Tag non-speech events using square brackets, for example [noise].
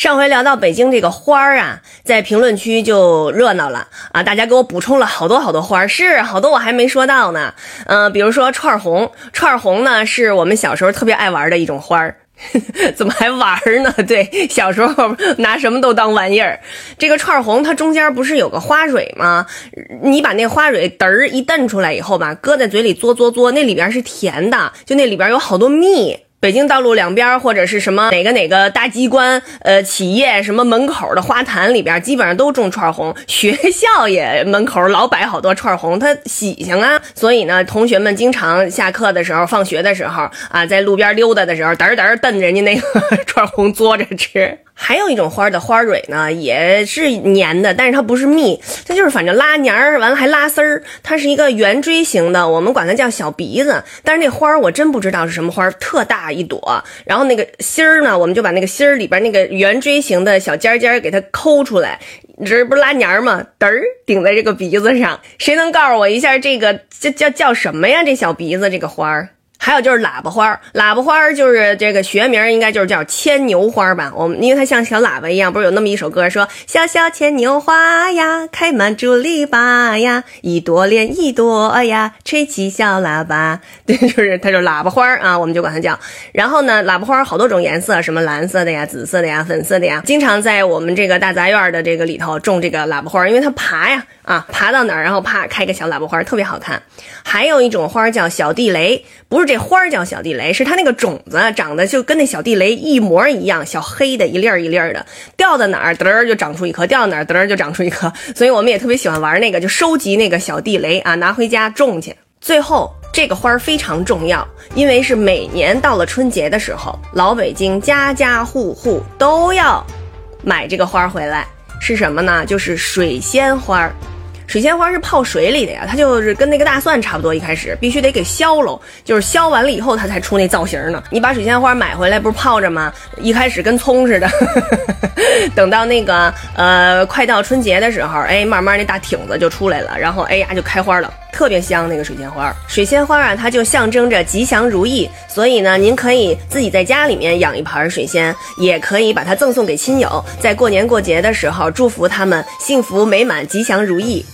上回聊到北京这个花儿啊，在评论区就热闹了啊！大家给我补充了好多好多花儿，是好多我还没说到呢。嗯、比如说串红，串红呢是我们小时候特别爱玩的一种花儿。[laughs] 怎么还玩儿呢？[laughs] 对，小时候拿什么都当玩意儿。这个串红它中间不是有个花蕊吗？你把那花蕊嘚儿一蹬出来以后吧，搁在嘴里嘬嘬嘬，那里边是甜的，就那里边有好多蜜。北京道路两边或者是什么哪个哪个大机关、呃企业什么门口的花坛里边，基本上都种串红。学校也门口老摆好多串红，它喜庆啊。所以呢，同学们经常下课的时候、放学的时候啊，在路边溜达的时候，嘚儿嘚儿蹬人家那个 [laughs] 串红嘬着吃。还有一种花的花蕊呢，也是粘的，但是它不是蜜，它就是反正拉黏儿，完了还拉丝儿。它是一个圆锥形的，我们管它叫小鼻子。但是那花儿我真不知道是什么花，特大一朵。然后那个芯儿呢，我们就把那个芯儿里边那个圆锥形的小尖尖儿给它抠出来，这不是拉黏儿吗？嘚儿顶在这个鼻子上。谁能告诉我一下这个叫叫叫什么呀？这小鼻子这个花儿？还有就是喇叭花，喇叭花就是这个学名应该就是叫牵牛花吧。我们因为它像小喇叭一样，不是有那么一首歌说小小牵牛花呀，开满竹篱笆呀，一朵连一朵呀，吹起小喇叭。对，[laughs] 就是它就喇叭花啊，我们就管它叫。然后呢，喇叭花好多种颜色，什么蓝色的呀、紫色的呀、粉色的呀，经常在我们这个大杂院的这个里头种这个喇叭花，因为它爬呀啊，爬到哪儿然后啪开个小喇叭花，特别好看。还有一种花叫小地雷，不是这花儿叫小地雷，是它那个种子长得就跟那小地雷一模一样，小黑的一粒儿一粒儿的，掉到哪儿嘚儿就长出一颗，掉到哪儿嘚儿就长出一颗，所以我们也特别喜欢玩那个，就收集那个小地雷啊，拿回家种去。最后，这个花儿非常重要，因为是每年到了春节的时候，老北京家家户户都要买这个花儿回来。是什么呢？就是水仙花儿。水仙花是泡水里的呀，它就是跟那个大蒜差不多，一开始必须得给削喽，就是削完了以后它才出那造型呢。你把水仙花买回来不是泡着吗？一开始跟葱似的，[laughs] 等到那个呃快到春节的时候，哎，慢慢那大挺子就出来了，然后哎呀就开花了。特别香那个水仙花，水仙花啊，它就象征着吉祥如意，所以呢，您可以自己在家里面养一盆水仙，也可以把它赠送给亲友，在过年过节的时候祝福他们幸福美满、吉祥如意。